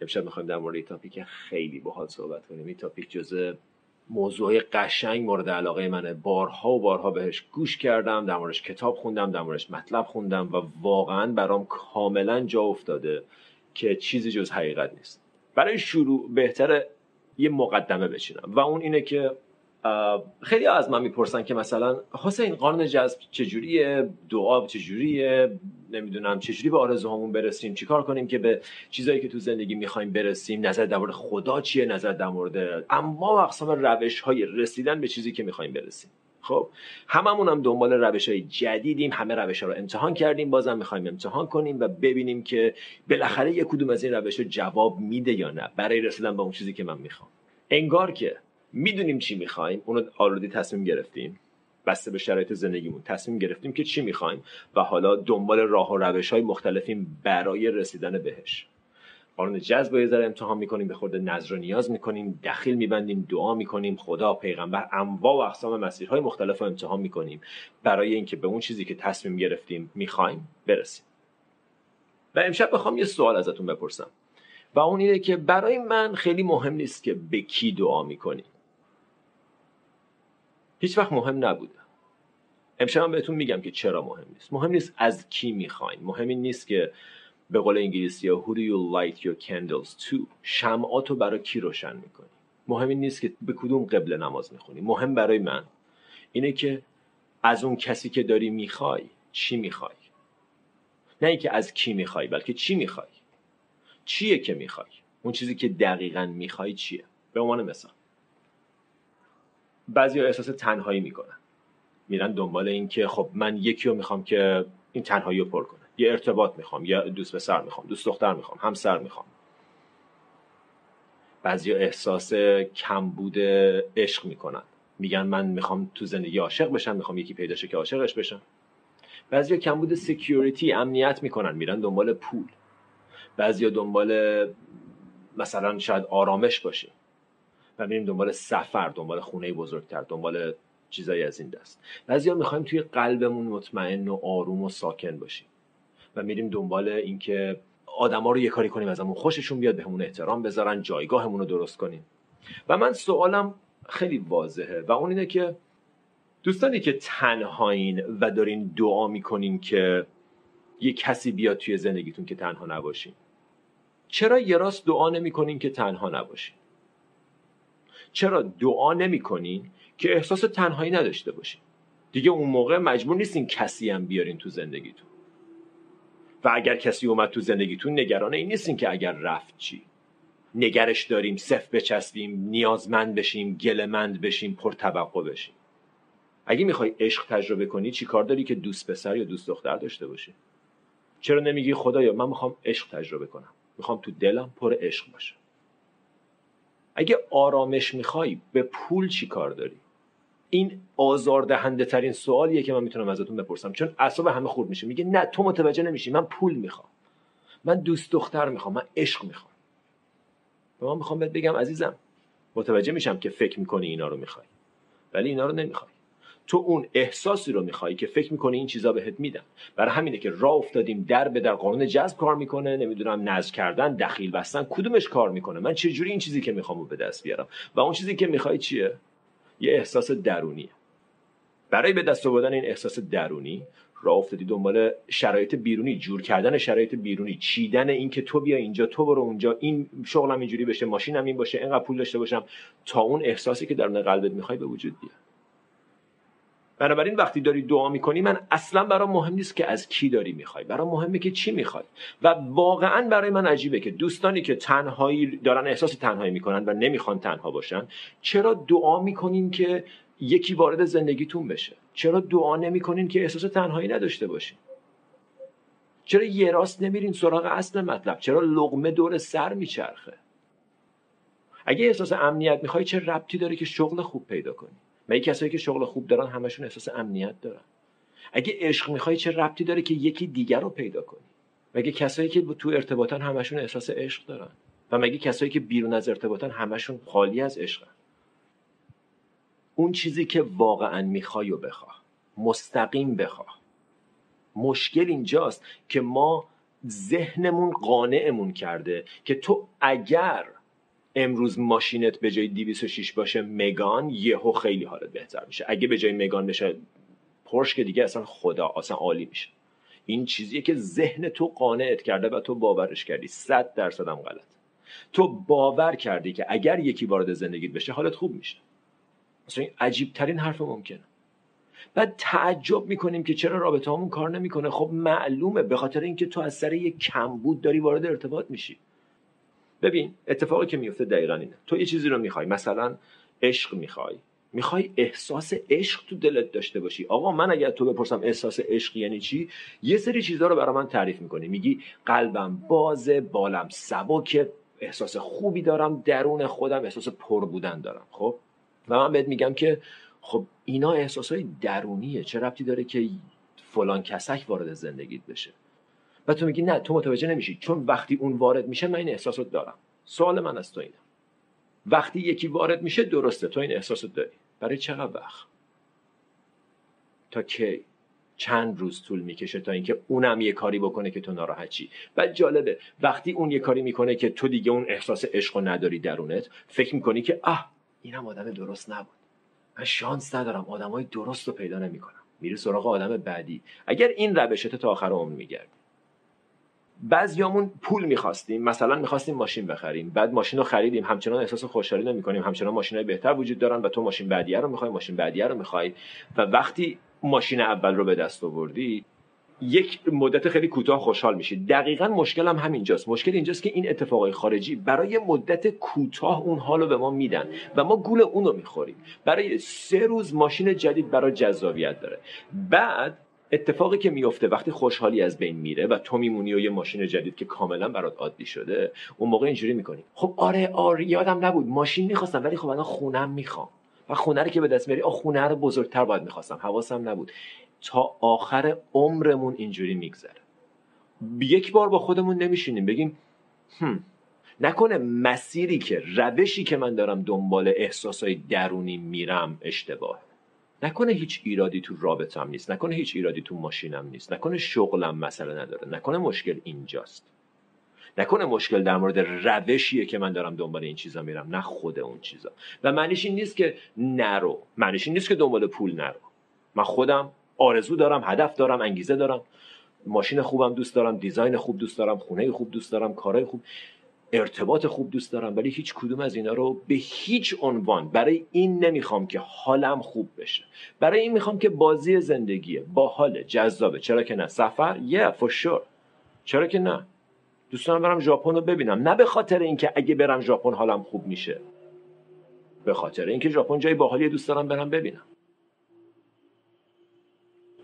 امشب می‌خوایم در مورد تاپیک خیلی باحال صحبت کنیم. این تاپیک جزء موضوع قشنگ مورد علاقه منه. بارها و بارها بهش گوش کردم در موردش کتاب خوندم در موردش مطلب خوندم و واقعا برام کاملا جا افتاده که چیزی جز حقیقت نیست. برای شروع بهتره یه مقدمه بچینم. و اون اینه که خیلی از من می‌پرسن که مثلا حسین قانون جذب چجوریه؟ دعا چجوریه؟ نمی‌دونم چجوری به آرزوهامون برسیم چیکار کنیم که به چیزایی که تو زندگی می‌خوایم برسیم نظر در مورد خدا چیه نظر در مورد اما و اقسام روش های رسیدن به چیزی که می‌خوایم برسیم. خب هممون هم دنبال روش های جدیدیم همه روش ها رو امتحان کردیم بازم می‌خوایم امتحان کنیم و ببینیم که بالاخره یک کدوم از این روش جواب میده یا نه برای رسیدن به اون چیزی که من می‌خوام. انگار که می‌دونیم چی می‌خوایم اونو آلردی تصمیم گرفتیم. بسته به شرایط زندگیمون. تصمیم گرفتیم که چی می‌خوایم و حالا دنبال راه و روش های مختلفیم برای رسیدن بهش. قانون جذب رو یه ذره امتحان می‌کنیم به خود نظر و نیاز می‌کنیم دخیل میبندیم دعا می‌کنیم خدا پیغمبر انواع و اقسام مسیرهای مختلف رو امتحان می‌کنیم. برای اینکه به اون چیزی که تصمیم گرفتیم می‌خوایم برسیم. و امشب بخوام یه سوال ازتون بپرسم. و اون اینه که برای من خیلی مهم نیست که به کی دعا می‌کنیم. هیچ وقت مهم نبوده امشب هم بهتون میگم که چرا مهم نیست. مهم نیست از کی می‌خواین. مهم این نیست که به قول انگلیسی ها Who do you light your candles to شمعاتو برای کی روشن می‌کنی؟ مهم این نیست که به کدوم قبل نماز می‌خونی. مهم برای من اینه که از اون کسی که داری می‌خوای چی می‌خوای؟ نه اینکه از کی می‌خوای بلکه چی می‌خوای؟ چیه که می‌خوای؟ اون چیزی که دقیقا می‌خوای چیه؟ به عنوان مثال. بعضی احساس تنهایی می‌کنن. میرن دنبال این که خب من یکی رو می‌خوام که این تنهایی رو پر کنه. یه ارتباط می‌خوام یا دوست پسر می‌خوام دوست دختر می‌خوام همسر می‌خوام. بعضی احساس کمبود عشق می‌کنن. میگن من می‌خوام تو زندگی عاشق بشم می‌خوام یکی پیدا شه که عاشقش بشم. بعضی کمبود سکیوریتی امنیت می‌کنن. میرن دنبال پول. بعضی دنبال مثلا شاید آرامش باشه و میریم دنبال سفر دنبال خونه بزرگتر دنبال چیزایی از این دست. بعضیا می‌خوایم توی قلبمون مطمئن و آروم و ساکن باشیم و میریم دنبال اینکه آدما رو یه کاری کنیم ازمون خوششون بیاد بهمون احترام بذارن جایگاهمون رو درست کنیم. و من سوالم خیلی واضحه و اون اینه که دوستانی که تنهایین و دارین دعا می‌کنین که یه کسی بیاد توی زندگیتون که تنها نباشین چرا یه راست دعا نمی‌کنین که تنها نباشین؟ چرا دعا نمی‌کنین که احساس تنهایی نداشته باشین؟ دیگه اون موقع مجبور نیستین کسی هم بیارین تو زندگیتون. و اگر کسی اومد تو زندگیتون نگران این نیستین که اگر رفت چی؟ نگرش داریم صف بچسبیم نیازمند بشیم گلمند بشیم پرتوقع بشیم. اگه می‌خوای عشق تجربه کنی چی کار داری که دوست پسر یا دوست دختر داشته باشی؟ چرا نمیگی خدایا من می‌خوام عشق تجربه کنم؟ می‌خوام تو دلم پر عشق باشه. اگه آرامش می‌خوای به پول چی کار داری؟ این آزاردهنده ترین سوالیه که من می‌تونم ازتون بپرسم. چون اعصاب همه خورد میشه. میگه نه تو متوجه نمیشی. من پول می‌خوام. من دوست دختر می‌خوام. من عشق می‌خوام. به من می‌خوام بهت بگم عزیزم متوجه میشم که فکر می‌کنی اینا رو می‌خوای. ولی اینا رو نمی‌خوای. تو اون احساسی رو می‌خوای که فکر می‌کنی این چیزا بهت میدم برای همینه که راه افتادیم در به در قانون جذب کار می‌کنه نمی‌دونم نزد کردن دخیل بستن کدومش کار می‌کنه؟ من چه جوری این چیزی که می‌خوام رو به دست بیارم؟ و اون چیزی که می‌خوای چیه؟ یه احساس درونیه. برای به دست آوردن این احساس درونی راه افتادی دنبال شرایط بیرونی جور کردن شرایط بیرونی چیدن این که تو بیا اینجا تو برو اونجا این شغلم اینجوری بشه ماشینم این باشه اینقدر پول داشته باشم تا اون احساسی که درون قلبت می‌خوای به وجود بیاد بنابراین وقتی داری دعا می‌کنی من اصلا برای مهم نیست که از کی داری می‌خوای. برای مهمه که چی می‌خوای. و واقعا برای من عجیبه که دوستانی که تنهایی دارن احساس تنهایی می‌کنن و نمی‌خوان تنها باشن چرا دعا می‌کنین که یکی وارد زندگیتون بشه؟ چرا دعا نمی‌کنین که احساس تنهایی نداشته باشین؟ چرا یه راست نمیرین سراغ اصل مطلب؟ چرا لغمه دور سر میچرخه؟ اگه احساس امنیت می‌خوای چه ربطی داره که شغل خوب پیدا کنی؟ مگه کسایی که شغل خوب دارن همشون احساس امنیت دارن. اگه عشق می‌خوای چه ربطی داره که یکی دیگر رو پیدا کنی؟ مگه کسایی که تو ارتباطن همشون احساس عشق دارن؟ و مگه کسایی که بیرون از ارتباطن همشون خالی از عشقن؟ اون چیزی که واقعا می‌خوای و بخواه. مستقیم بخواه. مشکل اینجاست که ما ذهنمون قانعمون کرده که تو اگر امروز ماشینت به جای 206 باشه مگان یهو خیلی حالت بهتر میشه. اگه به جای مگان بشه پرش که دیگه اصلا خدا اصلا عالی میشه. این چیزیه که ذهن تو قانعت کرده و تو باورش کردی. صد درصد هم غلط. تو باور کردی که اگر یکی وارد زندگیت بشه حالت خوب میشه. اصلا این عجیب ترین حرف ممکنه. بعد تعجب می‌کنیم که چرا رابطه همون کار نمی‌کنه. خب معلومه به خاطر اینکه تو از سر یک کمبود داری وارد ارتباط میشی. ببین اتفاقی که میفته دقیقا اینه. تو یه چیزی رو می‌خوای. مثلا عشق می‌خوای. می‌خوای احساس عشق تو دلت داشته باشی. آقا من اگر تو بپرسم احساس عشق یعنی چی؟ یه سری چیزها رو برای من تعریف می‌کنی. میگی قلبم بازه بالم سبک احساس خوبی دارم درون خودم احساس پر بودن دارم. خب؟ و من بهت میگم که خب اینا احساس های درونیه. چه ربطی داره که فلان کسک وارد زندگیت بشه؟ و تو میگی نه تو متوجه نمیشی. چون وقتی اون وارد میشه من این احساس دارم. سوال من از تو اینه. وقتی یکی وارد میشه درسته. تو این احساس داری. برای چقدر وقت؟ تا کی؟ چند روز طول می‌کشه تا اینکه اونم یه کاری بکنه که تو ناراحت چی و جالبه. وقتی اون یه کاری می‌کنه که تو دیگه اون احساس عشق نداری درونت فکر می‌کنی که اه اینم آدم درست نبود. من شانس ندارم آدمای درست رو پیدا نمی‌کنم. میری سراغ آدم بعدی. اگر این روشت تا آخر عمر میگردی. بعضیامون پول می‌خواستیم. مثلا می‌خواستیم ماشین بخریم. بعد ماشین رو خریدیم. همچنان احساس خوشحالی نمی‌کنیم. همچنان ماشین های بهتر وجود دارن و تو ماشین بعدیه رو می‌خوای ماشین بعدیه رو می‌خوای. و وقتی ماشین اول رو به دست آوردی یک مدت خیلی کوتاه خوشحال میشی. دقیقا مشکل هم همینجاست. مشکل اینجاست که این اتفاقای خارجی برای مدت کوتاه اون حال رو به ما میدن و ما گول اون رو می‌خوریم. برای سه روز ماشین جدید برای جذابیت داره. بعد اتفاقی که میفته وقتی خوشحالی از بین میره و تو میمونی و یه ماشین جدید که کاملا برات عادی شده اون موقع اینجوری می‌کنی. خب آره آره یادم نبود. ماشین می‌خواستم ولی خب الان خونم می‌خوام. و خونه رو که به دست میاری آ خونه رو بزرگتر باید می‌خواستم. حواسم نبود. تا آخر عمرمون اینجوری میگذره. یک بار با خودمون نمیشینیم. بگیم هم. نکنه مسیری که روشی که من دارم دنبال احساسای درونی میرم اشتباه نکنه هیچ ایرادی تو رابطم نیست نکنه هیچ ایرادی تو ماشینم نیست نکنه شغلم مسئله نداره نکنه مشکل اینجاست. نکنه مشکل در مورد روشیه که من دارم دنبال این چیزا میرم نه خود اون چیزا. و معنیش این نیست که نرو معنیش این نیست که دنبال پول نرو. من خودم آرزو دارم هدف دارم انگیزه دارم. ماشین خوبم دوست دارم دیزاین خوب دوست دارم خونه خوب دوست دارم کارهای خوب. ارتباط خوب دوست دارم ولی هیچ کدوم از اینا رو به هیچ عنوان برای این نمی‌خوام که حالم خوب بشه. برای این می‌خوام که بازی زندگیه با حال جذابه. چرا که نه؟ سفر؟ یه yeah, for چرا که نه؟ دوست دارم برم ژاپن رو ببینم. نه به خاطر اینکه اگه برم ژاپن حالم خوب میشه. به خاطر اینکه ژاپن جای باحالی دوست دارم برم ببینم.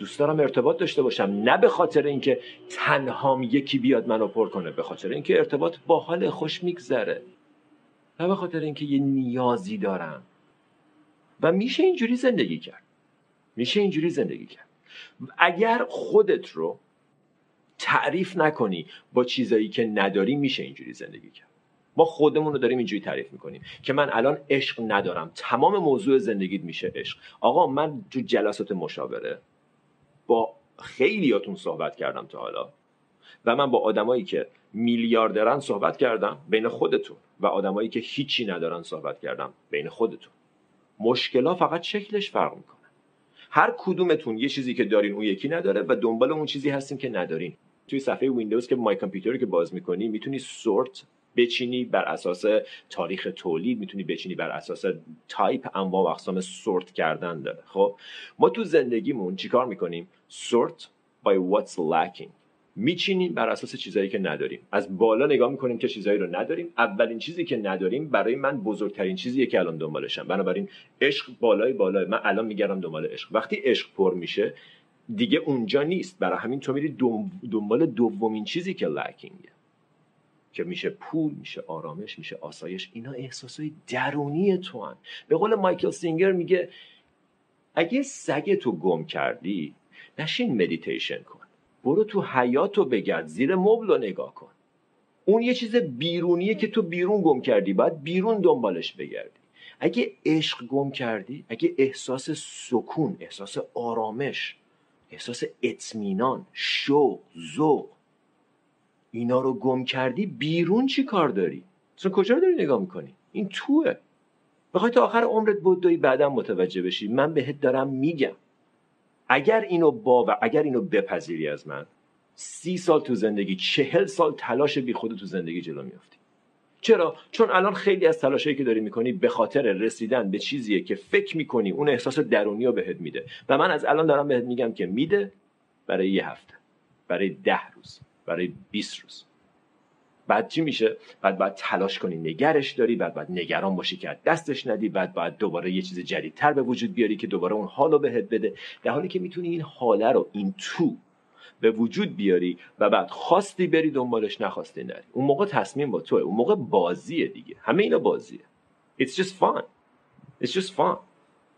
دوست دارم ارتباط داشته باشم. نه به خاطر اینکه تنهام یکی بیاد منو پر کنه به خاطر اینکه ارتباط با حال خوش میگذره. نه به خاطر اینکه یه نیازی دارم. و میشه اینجوری زندگی کرد. میشه اینجوری زندگی کرد. اگر خودت رو تعریف نکنی با چیزایی که نداری میشه اینجوری زندگی کرد. ما خودمون رو داریم اینجوری تعریف می‌کنیم که من الان عشق ندارم. تمام موضوع زندگیت میشه عشق. آقا من تو جلسات مشاوره با خیلیاتون صحبت کردم تا حالا. و من با آدمایی که میلیاردرن صحبت کردم بین خودتون و آدمایی که هیچی ندارن صحبت کردم بین خودتون. مشکلا فقط شکلش فرق می‌کنه. هر کدومتون یه چیزی که دارین اون یکی نداره و دنبال اون چیزی هستیم که ندارین. توی صفحه ویندوز که My Computer ی که باز می‌کنی می‌تونی sort بچینی بر اساس تاریخ تولید می‌تونی بچینی بر اساس تایپ انواع و اقسام sort کردن داره. خب؟ ما تو زندگیمون چیکار می‌کنیم؟ سورت by what's lacking. میچینیم بر اساس چیزایی که نداریم. از بالا نگاه می‌کنیم که چیزایی رو نداریم. اولین چیزی که نداریم برای من بزرگترین چیزیه که الان دنبالشم. بنابراین عشق بالای بالای. من الان میگردم دنبال عشق. وقتی عشق پر میشه دیگه اونجا نیست. برای همین تو میری دنبال دومین چیزی که لکینگه که میشه پول میشه آرامش میشه آسایش. اینا احساسای درونی تو هن. به قول مایکل سینگر میگه اگه سگ تو گم کردی نشین مدیتیشن کن. برو تو حیات رو بگرد زیر مبل رو نگاه کن. اون یه چیز بیرونیه که تو بیرون گم کردی باید بیرون دنبالش بگردی. اگه عشق گم کردی اگه احساس سکون احساس آرامش احساس اطمینان شوق ذوق اینا رو گم کردی بیرون چی کار داری؟ اصلا کجا رو داری نگاه می‌کنی؟ این توه. بخوای تا آخر عمرت بدوی بعدا متوجه بشی. من بهت دارم میگم. اگر اینو با اگر اینو بپذیری از من سی سال تو زندگی چهل سال تلاش بی خود تو زندگی جلو میافتی. چرا؟ چون الان خیلی از تلاشایی که داری می‌کنی به خاطر رسیدن به چیزیه که فکر می‌کنی اون احساس درونی رو بهت میده. و من از الان دارم بهت میگم که میده برای یه هفته برای ده روز برای 20 روز. بعد چی میشه؟ بعد باید تلاش کنی نگرش داری بعد باید نگران باشی که دستش ندی بعد باید دوباره یه چیز جدیدتر به وجود بیاری که دوباره اون حالو بهت بده. در حالی که می‌تونی این حاله رو این تو به وجود بیاری و بعد خواستی بری دنبالش نخواستی نری. اون موقع تصمیم با توه. اون موقع بازیه دیگه. همه اینا بازیه. It's just fun. It's just fun.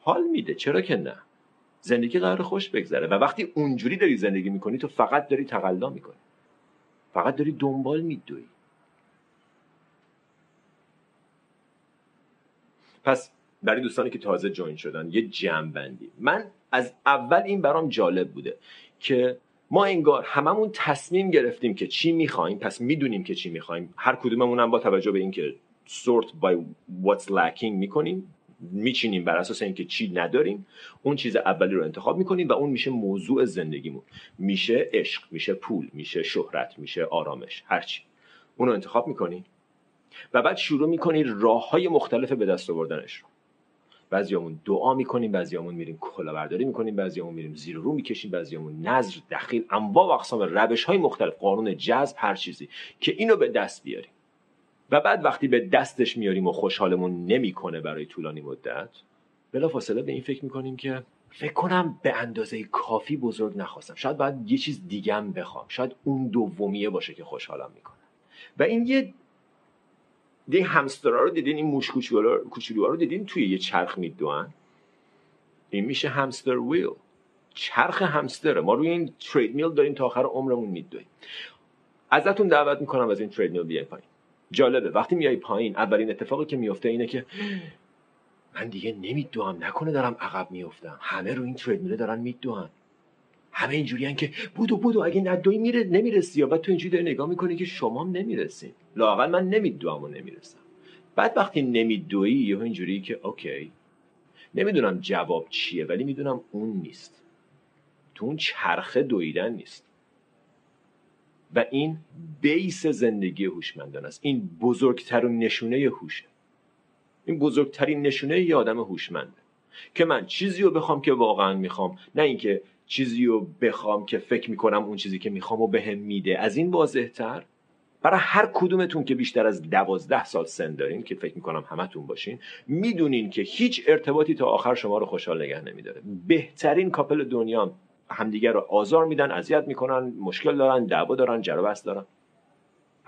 حال میده. چرا که نه؟ زندگی قرار خوش بگذره. و وقتی اونجوری داری زندگی می‌کنی تو فقط داری تقلا می‌کنی. فقط داری دنبال میدوی. پس برای دوستانی که تازه جوین شدن یه جمع بندی من از اول این برام جالب بوده که ما انگار هممون تصمیم گرفتیم که چی می‌خوایم پس می‌دونیم که چی می‌خوایم. هر کدوممون هم با توجه به اینکه sort by what's lacking می‌کنیم میچینیم بر اساس اینکه چی نداریم اون چیز اولی رو انتخاب می‌کنیم و اون میشه موضوع زندگیمون. میشه عشق میشه پول میشه شهرت میشه آرامش هرچی. اون رو انتخاب می‌کنیم و بعد شروع می‌کنی راه های مختلف به دست آوردنش رو. بعضیامون دعا می‌کنیم بعضیامون میریم کلاهبرداری می‌کنیم بعضیامون میریم زیر رو می‌کشیم بعضیامون نظر دخیل انواع و اقسام روش های مختلف قانون جذب هر چیزی که اینو به دست بیاریم. و بعد وقتی به دستش میاریم و خوشحالمون نمی‌کنه برای طولانی مدت بلا فاصله به این فکر می‌کنیم که فکر کنم به اندازه کافی بزرگ نخواستم. شاید باید یه چیز دیگم بخوام. شاید اون دومیه باشه که خوشحالم می‌کنه و این یه دیدین همسترا رو دیدین؟ این موش کوچولو رو دیدین توی یه چرخ میدوان؟ این میشه همستر ویل. چرخ همستره. ما روی این ترید میل داریم تا آخر عمرمون میدویم. ازتون دعوت می‌کنم از این ترید میل بیاین پایین. جالبه. وقتی میای پایین اولین اتفاقی که میفته اینه که من دیگه نمیدوام. نکنه دارم عقب میفتم همه رو این ترید میل دارن میدوان. همه اینجوری که بودو بودو اگه ندوی میره نمی‌رسی. یا بعد تو اینجوری داری نگاه می‌کنی که شما نمی‌رسین لاقل من نمیدوام و نمی‌رسم. بعد وقتی نمیدوی یه اینجوری که اوکی. نمی‌دونم جواب چیه ولی می‌دونم اون نیست. تو اون چرخه دویدن نیست. و این بیس زندگی هوشمندان است. این بزرگترین نشونه هوشه. این بزرگترین نشونه یه آدم هوشمنده. که من چیزی رو بخوام که واقعا می‌خوام نه اینکه چیزی رو بخوام که فکر می‌کنم اون چیزی که می‌خوام و بهم میده. از این واضحتر برای هر کدومتون که بیشتر از دوازده سال سن دارین که فکر می‌کنم همتون باشین می‌دونین که هیچ ارتباطی تا آخر شما رو خوشحال نگه نمیداره. بهترین کاپل دنیا همدیگر رو آزار میدن اذیت می‌کنن مشکل دارن دعوا دارن جر دارن.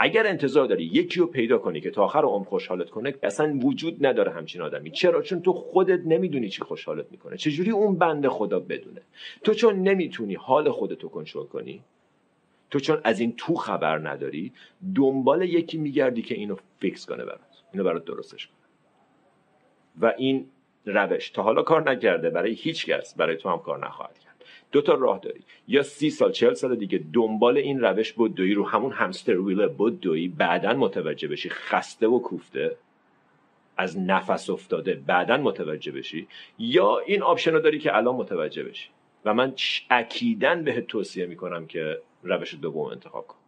اگر انتظار داری یکی رو پیدا کنی که تا آخر عمر خوشحالت کنه اصلا وجود نداره همچین آدمی. چرا؟ چون تو خودت نمی‌دونی چی خوشحالت می‌کنه. چجوری اون بنده خدا بدونه؟ تو چون نمی‌تونی حال خودتو کنترل کنی تو چون از این تو خبر نداری دنبال یکی میگردی که اینو فیکس کنه برات. اینو برات درستش کنه. و این روش تا حالا کار نکرده برای هیچ کس برای تو هم کار نخواهد کرد. دو تا راه داری. یا سی سال چهل سال دیگه دنبال این روش بدوی رو همون hamster wheel بدوی بعدا متوجه بشی خسته و کوفته از نفس افتاده بعدا متوجه بشی. یا این option رو داری که الان متوجه بشی. و من اکیدا بهت توصیه می‌کنم که روش دوم انتخاب کن.